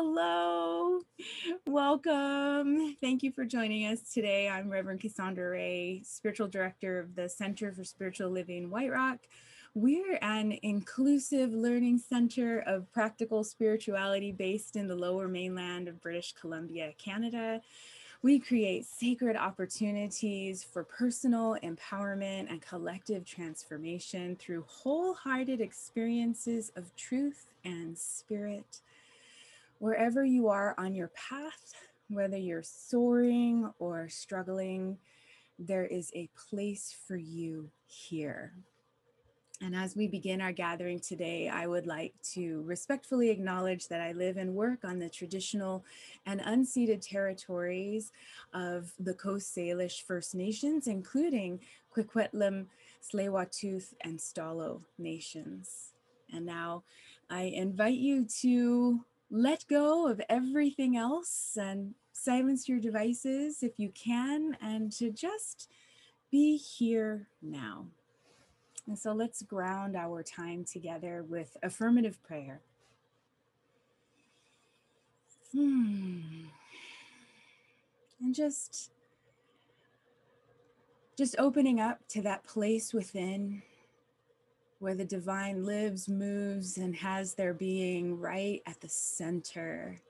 Hello, welcome. Thank you for joining us today. I'm Reverend Cassandra Ray, Spiritual Director of the Center for Spiritual Living White Rock. We're an inclusive learning center of practical spirituality based in the lower mainland of British Columbia, Canada. We create sacred opportunities for personal empowerment and collective transformation through wholehearted experiences of truth and spirit. Wherever you are on your path, whether you're soaring or struggling, there is a place for you here. And as we begin our gathering today, I would like to respectfully acknowledge that I live and work on the traditional and unceded territories of the Coast Salish First Nations, including Coquitlam, tsleil and Stalo nations. And now I invite you to let go of everything else and silence your devices if you can, and to just be here now. And so let's ground our time together with affirmative prayer. Hmm. And just just opening up to that place within where the divine lives, moves, and has their being right at the center,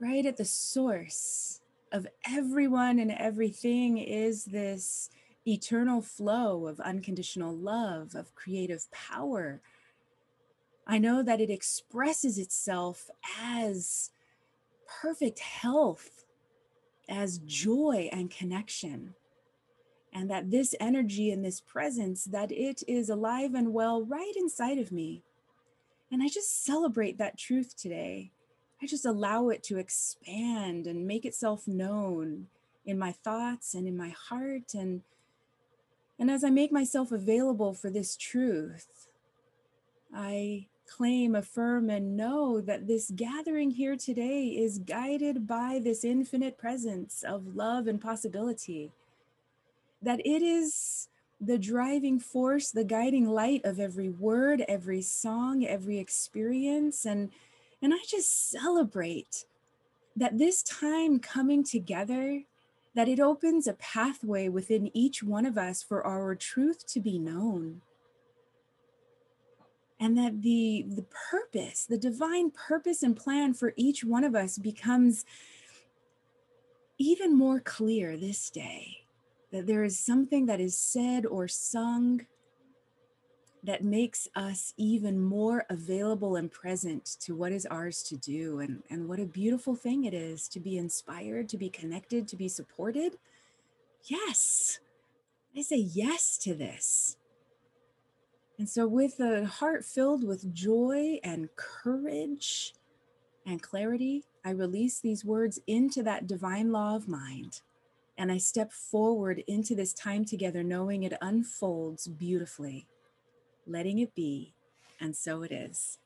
right at the source of everyone and everything is this eternal flow of unconditional love, of creative power. I know that it expresses itself as perfect health, as joy and connection. And that this energy and this presence, that it is alive and well right inside of me. And I just celebrate that truth today. I just allow it to expand and make itself known in my thoughts and in my heart and and as I make myself available for this truth, I claim, affirm, and know that this gathering here today is guided by this infinite presence of love and possibility. That it is the driving force, the guiding light of every word, every song, every experience. And, and I just celebrate that this time coming together that it opens a pathway within each one of us for our truth to be known. And that the, the purpose, the divine purpose and plan for each one of us becomes even more clear this day. That there is something that is said or sung that makes us even more available and present to what is ours to do. And, and what a beautiful thing it is to be inspired, to be connected, to be supported. Yes, I say yes to this. And so, with a heart filled with joy and courage and clarity, I release these words into that divine law of mind. And I step forward into this time together, knowing it unfolds beautifully letting it be, and so it is.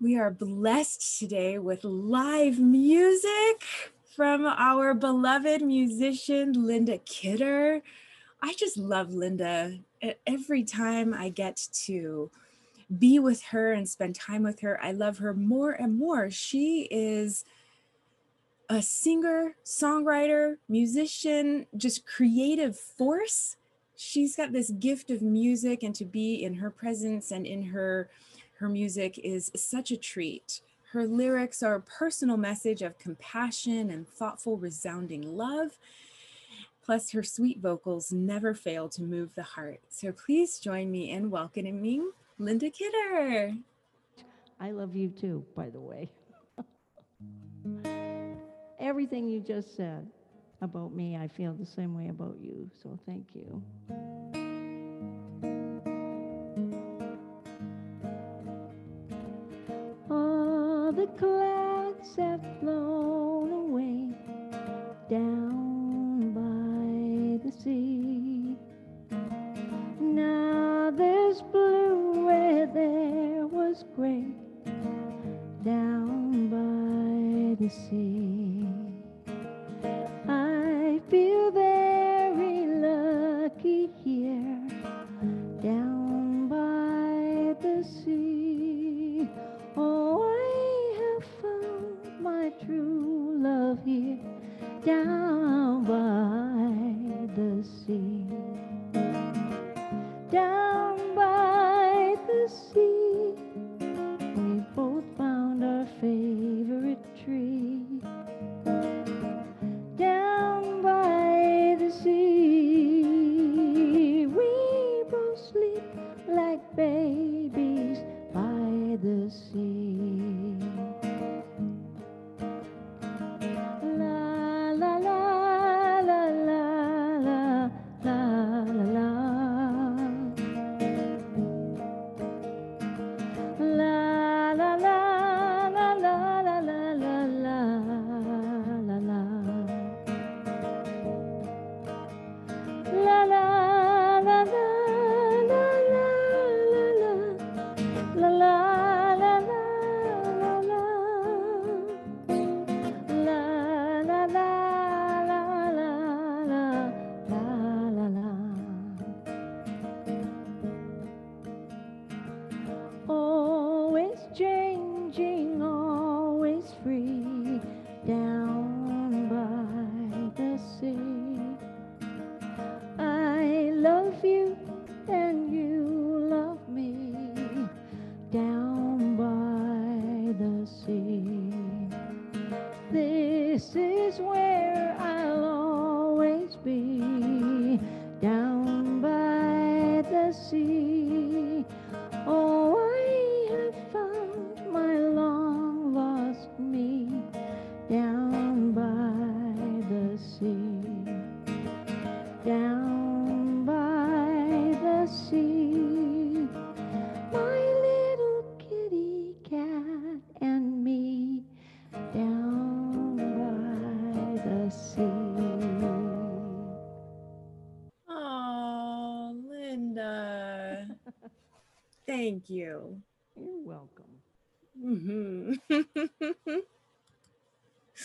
We are blessed today with live music from our beloved musician, Linda Kidder. I just love Linda. Every time I get to be with her and spend time with her, I love her more and more. She is a singer, songwriter, musician, just creative force. She's got this gift of music and to be in her presence and in her her music is such a treat. Her lyrics are a personal message of compassion and thoughtful resounding love. Plus her sweet vocals never fail to move the heart. So please join me in welcoming Linda Kidder. I love you too, by the way everything you just said about me, I feel the same way about you. So thank you. All the clouds have flown the sea. I feel very lucky here down by the sea. Oh, I have found my true love here down by the sea. Down Thank you. You're welcome. Mm-hmm.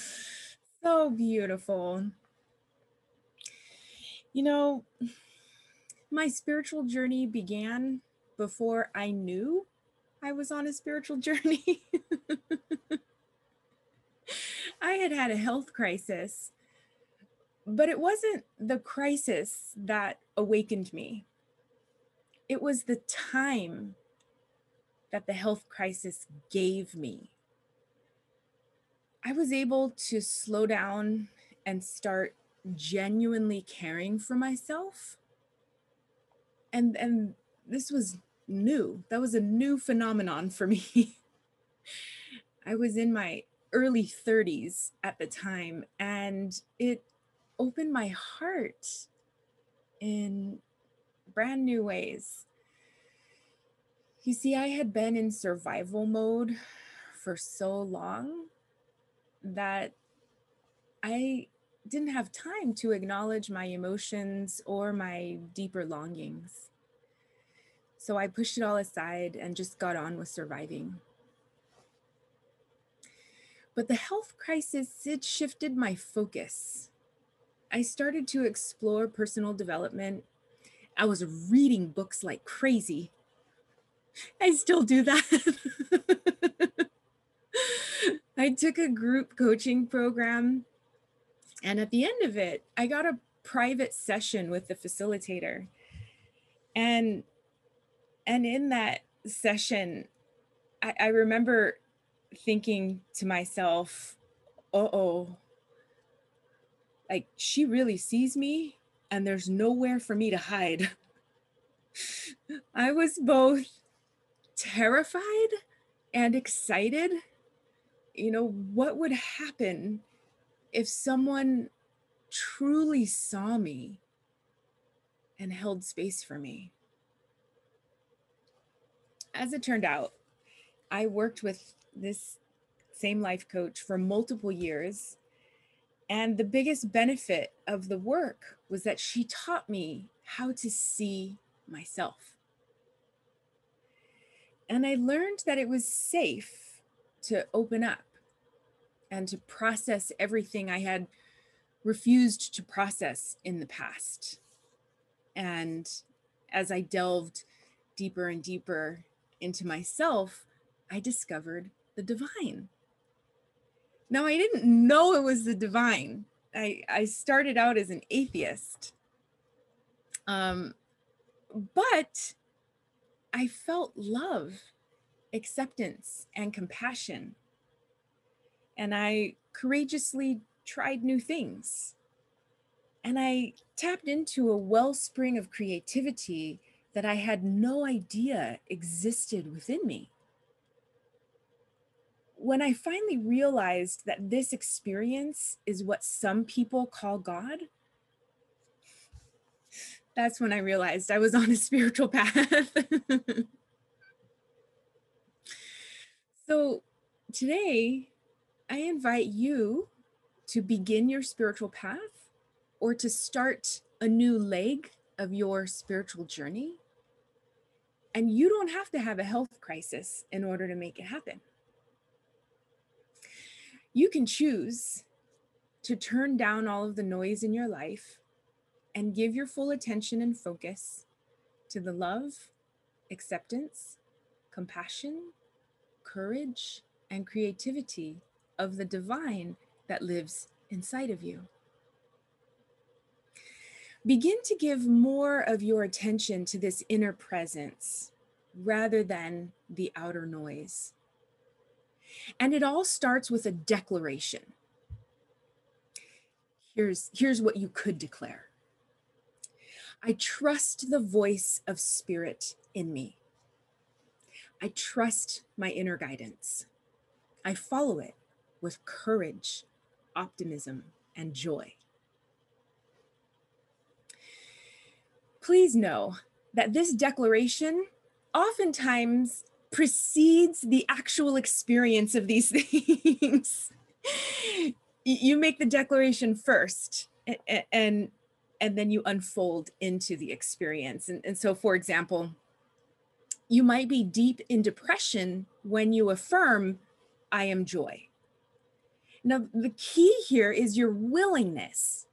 so beautiful. You know, my spiritual journey began before I knew I was on a spiritual journey. I had had a health crisis, but it wasn't the crisis that awakened me. It was the time that the health crisis gave me. I was able to slow down and start genuinely caring for myself. And and this was new. That was a new phenomenon for me. I was in my early 30s at the time and it opened my heart in brand new ways. You see, I had been in survival mode for so long that I didn't have time to acknowledge my emotions or my deeper longings. So I pushed it all aside and just got on with surviving. But the health crisis, it shifted my focus. I started to explore personal development. I was reading books like crazy. I still do that. I took a group coaching program, and at the end of it, I got a private session with the facilitator. And and in that session, I, I remember thinking to myself, uh-oh, like she really sees me and there's nowhere for me to hide. I was both terrified and excited. You know, what would happen if someone truly saw me and held space for me? As it turned out, I worked with this same life coach for multiple years. And the biggest benefit of the work was that she taught me how to see myself. And I learned that it was safe to open up and to process everything I had refused to process in the past. And as I delved deeper and deeper into myself, I discovered the divine. Now, I didn't know it was the divine. I, I started out as an atheist. Um, but I felt love, acceptance, and compassion. And I courageously tried new things. And I tapped into a wellspring of creativity that I had no idea existed within me. When I finally realized that this experience is what some people call God, that's when I realized I was on a spiritual path. so today, I invite you to begin your spiritual path or to start a new leg of your spiritual journey. And you don't have to have a health crisis in order to make it happen. You can choose to turn down all of the noise in your life and give your full attention and focus to the love, acceptance, compassion, courage, and creativity of the divine that lives inside of you begin to give more of your attention to this inner presence rather than the outer noise. And it all starts with a declaration. Here's, here's what you could declare I trust the voice of spirit in me. I trust my inner guidance. I follow it with courage, optimism, and joy. please know that this declaration oftentimes precedes the actual experience of these things. you make the declaration first and, and then you unfold into the experience. And, and so, for example, you might be deep in depression when you affirm, I am joy. Now, the key here is your willingness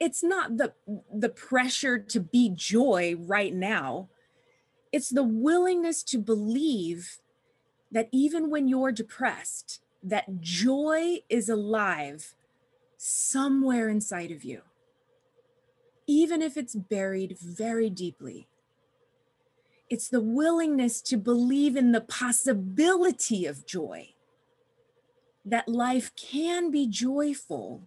it's not the the pressure to be joy right now it's the willingness to believe that even when you're depressed that joy is alive somewhere inside of you even if it's buried very deeply it's the willingness to believe in the possibility of joy that life can be joyful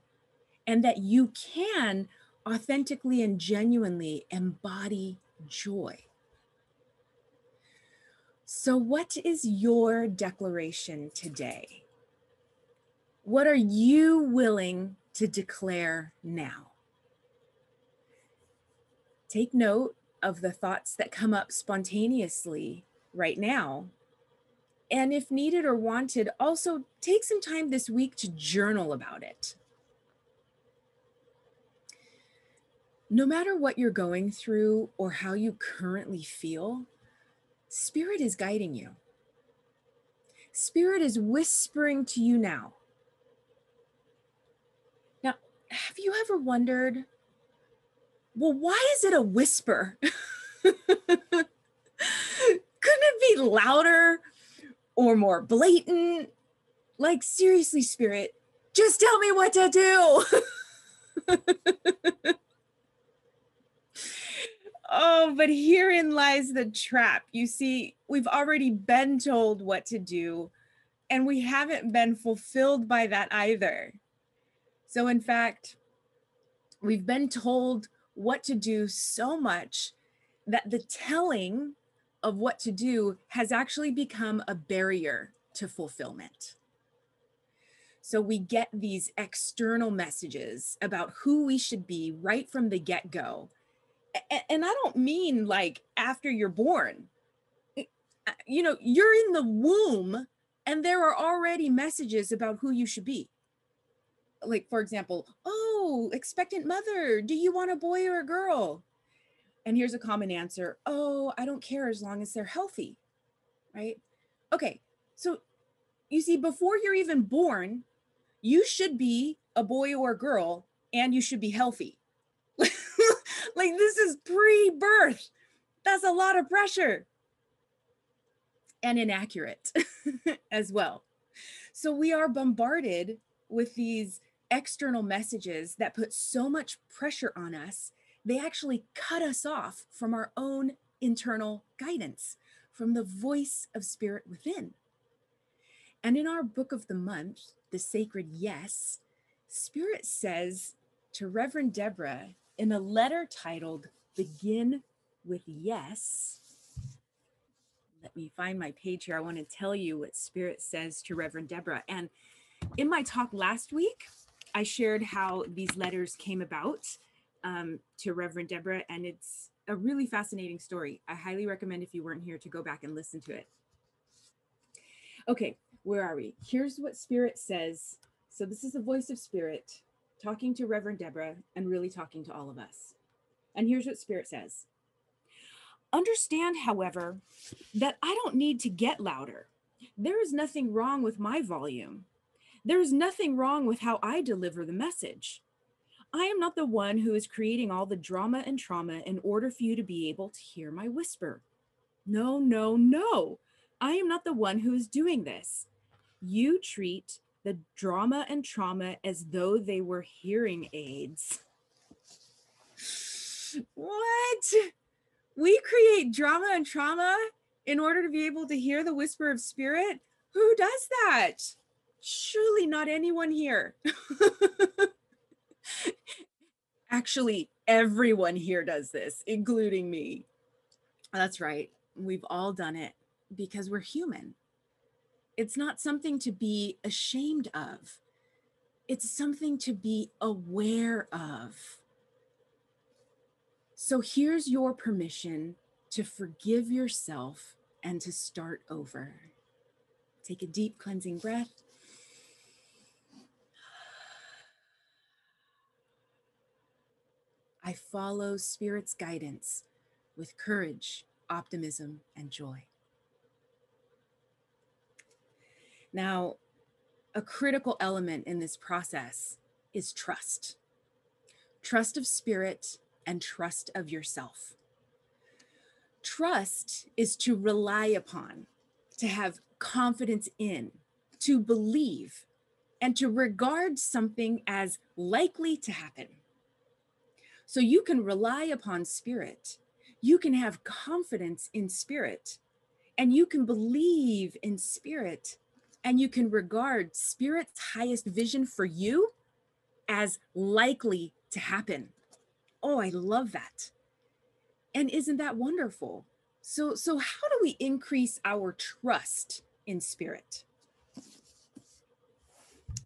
and that you can authentically and genuinely embody joy. So, what is your declaration today? What are you willing to declare now? Take note of the thoughts that come up spontaneously right now. And if needed or wanted, also take some time this week to journal about it. no matter what you're going through or how you currently feel, Spirit is guiding you. Spirit is whispering to you now. Now, have you ever wondered, well, why is it a whisper? Couldn't it be louder or more blatant? Like, seriously, Spirit, just tell me what to do. Oh, but herein lies the trap. You see, we've already been told what to do, and we haven't been fulfilled by that either. So, in fact, we've been told what to do so much that the telling of what to do has actually become a barrier to fulfillment. So we get these external messages about who we should be right from the get go and I don't mean like after you're born. You know, you're in the womb and there are already messages about who you should be. Like, for example, oh, expectant mother, do you want a boy or a girl? And here's a common answer oh, I don't care as long as they're healthy. Right? Okay. So you see, before you're even born, you should be a boy or a girl and you should be healthy. Like this is pre-birth. That's a lot of pressure. and inaccurate as well. So we are bombarded with these external messages that put so much pressure on us, they actually cut us off from our own internal guidance, from the voice of spirit within. And in our book of the month, The Sacred Yes, Spirit says to Reverend Deborah in a letter titled Begin with Yes. Let me find my page here. I want to tell you what Spirit says to Reverend Deborah. And in my talk last week, I shared how these letters came about um, to Reverend Deborah, and it's a really fascinating story. I highly recommend if you weren't here to go back and listen to it. Okay, where are we? Here's what Spirit says. So, this is the voice of Spirit talking to Reverend Deborah and really talking to all of us. And here's what Spirit says Understand, however, that I don't need to get louder. There is nothing wrong with my volume. There is nothing wrong with how I deliver the message. I am not the one who is creating all the drama and trauma in order for you to be able to hear my whisper. No, no, no. I am not the one who is doing this. You treat the drama and trauma as though they were hearing aids. What? We create drama and trauma in order to be able to hear the whisper of spirit? Who does that? Surely not anyone here. Actually, everyone here does this, including me. That's right. We've all done it because we're human. It's not something to be ashamed of, it's something to be aware of. So here's your permission to forgive yourself and to start over. Take a deep cleansing breath. I follow Spirit's guidance with courage, optimism, and joy. Now, a critical element in this process is trust trust of spirit and trust of yourself. Trust is to rely upon, to have confidence in, to believe, and to regard something as likely to happen. So you can rely upon spirit, you can have confidence in spirit, and you can believe in spirit and you can regard spirit's highest vision for you as likely to happen. Oh, I love that. And isn't that wonderful? So so how do we increase our trust in spirit?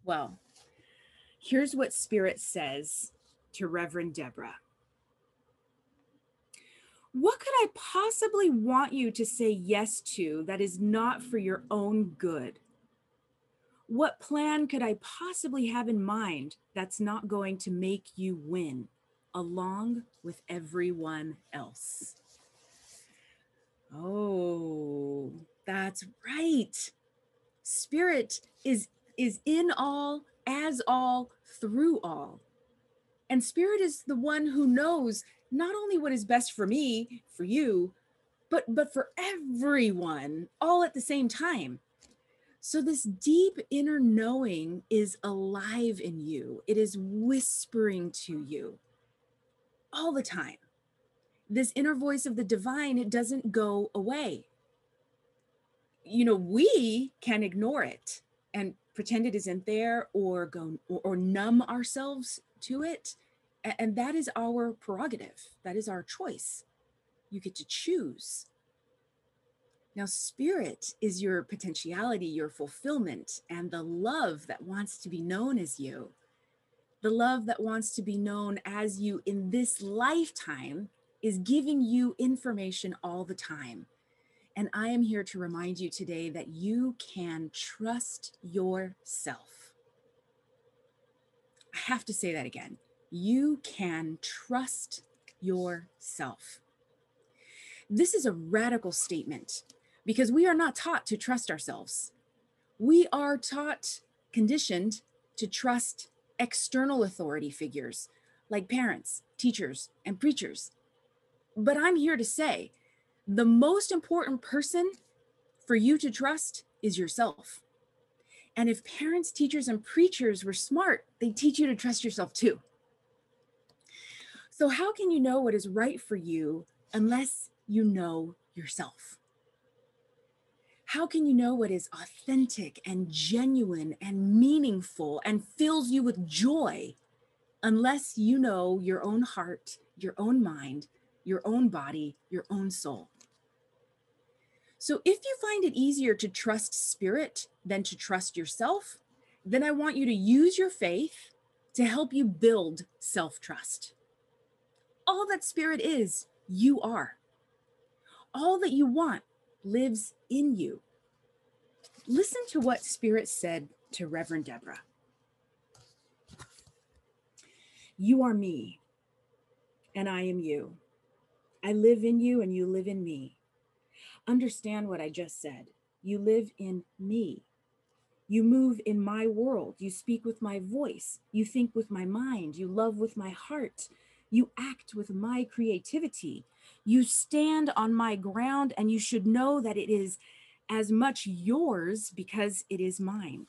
Well, here's what spirit says to Reverend Deborah. What could I possibly want you to say yes to that is not for your own good? What plan could I possibly have in mind that's not going to make you win along with everyone else? Oh, that's right. Spirit is is in all, as all, through all. And spirit is the one who knows not only what is best for me, for you, but but for everyone all at the same time. So, this deep inner knowing is alive in you, it is whispering to you all the time. This inner voice of the divine, it doesn't go away. You know, we can ignore it and pretend it isn't there or go or, numb ourselves to it. And that is our prerogative, that is our choice. You get to choose now, spirit is your potentiality, your fulfillment, and the love that wants to be known as you. The love that wants to be known as you in this lifetime is giving you information all the time. And I am here to remind you today that you can trust yourself. I have to say that again. You can trust yourself. This is a radical statement because we are not taught to trust ourselves. We are taught, conditioned to trust external authority figures like parents, teachers, and preachers. But I'm here to say the most important person for you to trust is yourself. And if parents, teachers, and preachers were smart, they teach you to trust yourself too. So, how can you know what is right for you unless you know yourself? How can you know what is authentic and genuine and meaningful and fills you with joy unless you know your own heart, your own mind, your own body, your own soul? So, if you find it easier to trust spirit than to trust yourself, then I want you to use your faith to help you build self trust. All that spirit is, you are. All that you want lives in you. Listen to what spirit said to Reverend Deborah. You are me, and I am you. I live in you, and you live in me. Understand what I just said. You live in me. You move in my world. You speak with my voice. You think with my mind. You love with my heart. You act with my creativity. You stand on my ground, and you should know that it is as much yours because it is mine.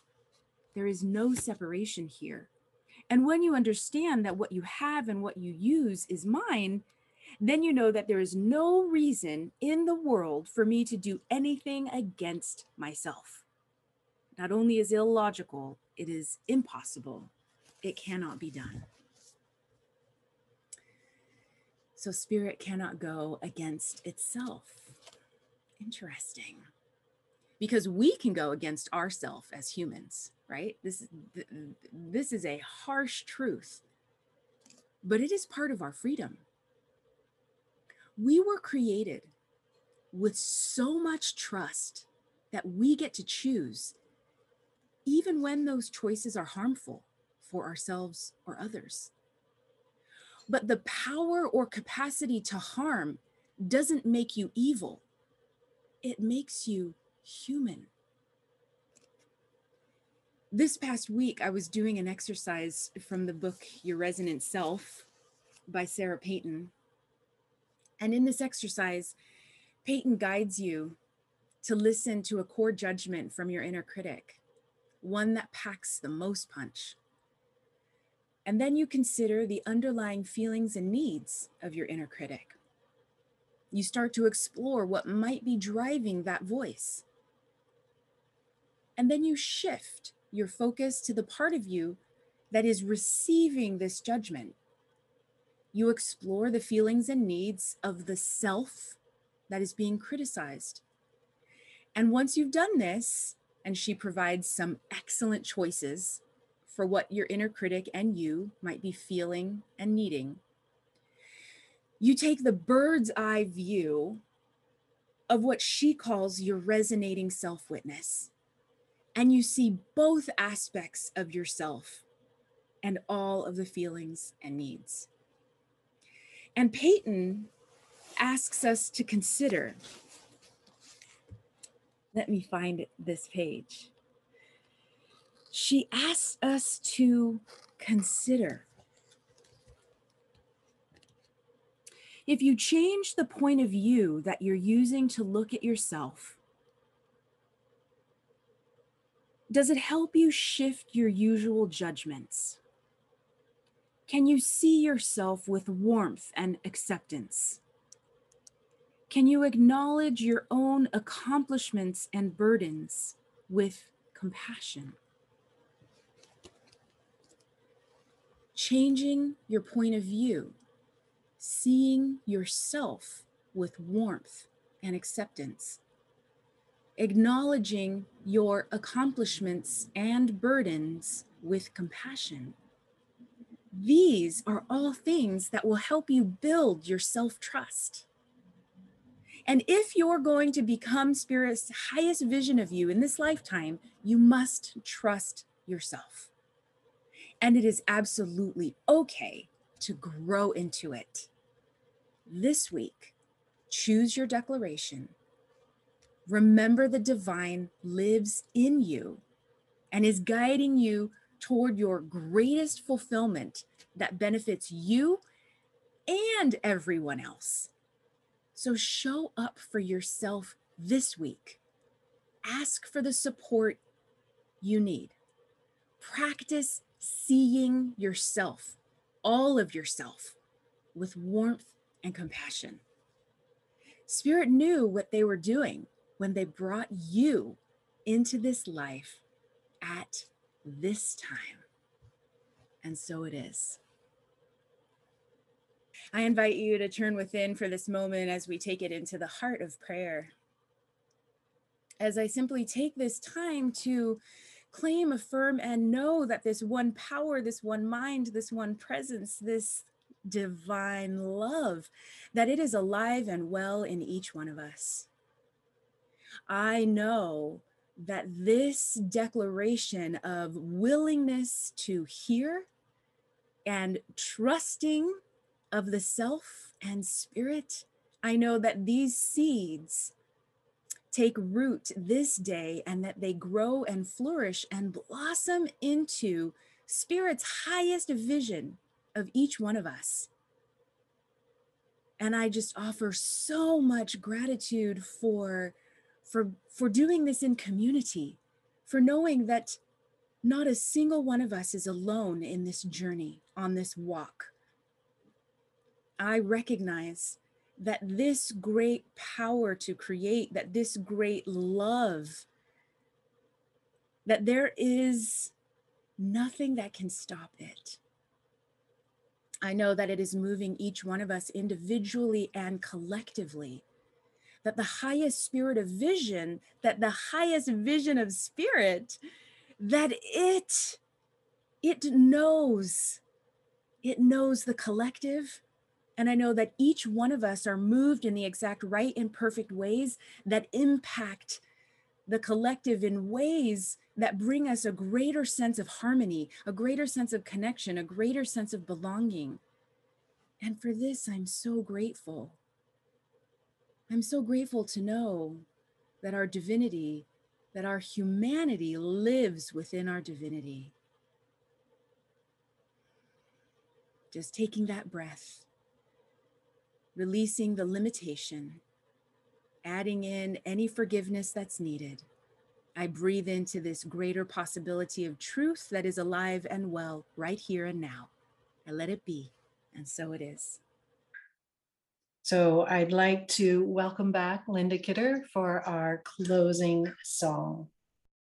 There is no separation here. And when you understand that what you have and what you use is mine, then you know that there is no reason in the world for me to do anything against myself. Not only is illogical, it is impossible. It cannot be done. So spirit cannot go against itself. Interesting. Because we can go against ourself as humans, right? This is this is a harsh truth. But it is part of our freedom. We were created with so much trust that we get to choose even when those choices are harmful for ourselves or others. But the power or capacity to harm doesn't make you evil, it makes you human. This past week, I was doing an exercise from the book Your Resonant Self by Sarah Peyton. And in this exercise, Peyton guides you to listen to a core judgment from your inner critic, one that packs the most punch. And then you consider the underlying feelings and needs of your inner critic. You start to explore what might be driving that voice. And then you shift your focus to the part of you that is receiving this judgment. You explore the feelings and needs of the self that is being criticized. And once you've done this, and she provides some excellent choices for what your inner critic and you might be feeling and needing. You take the bird's eye view of what she calls your resonating self witness, and you see both aspects of yourself and all of the feelings and needs. And Peyton asks us to consider. Let me find this page she asks us to consider. If you change the point of view that you're using to look at yourself, does it help you shift your usual judgments? Can you see yourself with warmth and acceptance? Can you acknowledge your own accomplishments and burdens with compassion? changing your point of view, seeing yourself with warmth and acceptance, acknowledging your accomplishments and burdens with compassion. These are all things that will help you build your self trust. And if you're going to become Spirit's highest vision of you in this lifetime, you must trust yourself. And it is absolutely okay to grow into it. This week, choose your declaration. Remember the divine lives in you and is guiding you toward your greatest fulfillment that benefits you and everyone else. So show up for yourself this week ask for the support you need. Practice seeing yourself, all of yourself, with warmth and compassion. Spirit knew what they were doing when they brought you into this life at this time. And so it is. I invite you to turn within for this moment as we take it into the heart of prayer. As I simply take this time to claim, affirm, and know that this one power, this one mind, this one presence, this divine love, that it is alive and well in each one of us. I know that this declaration of willingness to hear and trusting of the self and spirit, I know that these seeds take root this day and that they grow and flourish and blossom into spirit's highest vision of each one of us. And I just offer so much gratitude for for for doing this in community, for knowing that not a single one of us is alone in this journey, on this walk. I recognize that this great power to create, that this great love, that there is nothing that can stop it. I know that it is moving each one of us individually and collectively. That the highest spirit of vision, that the highest vision of spirit, that it, it knows, it knows the collective, and I know that each one of us are moved in the exact right and perfect ways that impact the collective in ways that bring us a greater sense of harmony, a greater sense of connection, a greater sense of belonging. And for this, I'm so grateful. I'm so grateful to know that our divinity, that our humanity lives within our divinity. Just taking that breath releasing the limitation, adding in any forgiveness that's needed. I breathe into this greater possibility of truth that is alive and well right here and now. I let it be, and so it is. So I'd like to welcome back Linda Kidder for our closing song.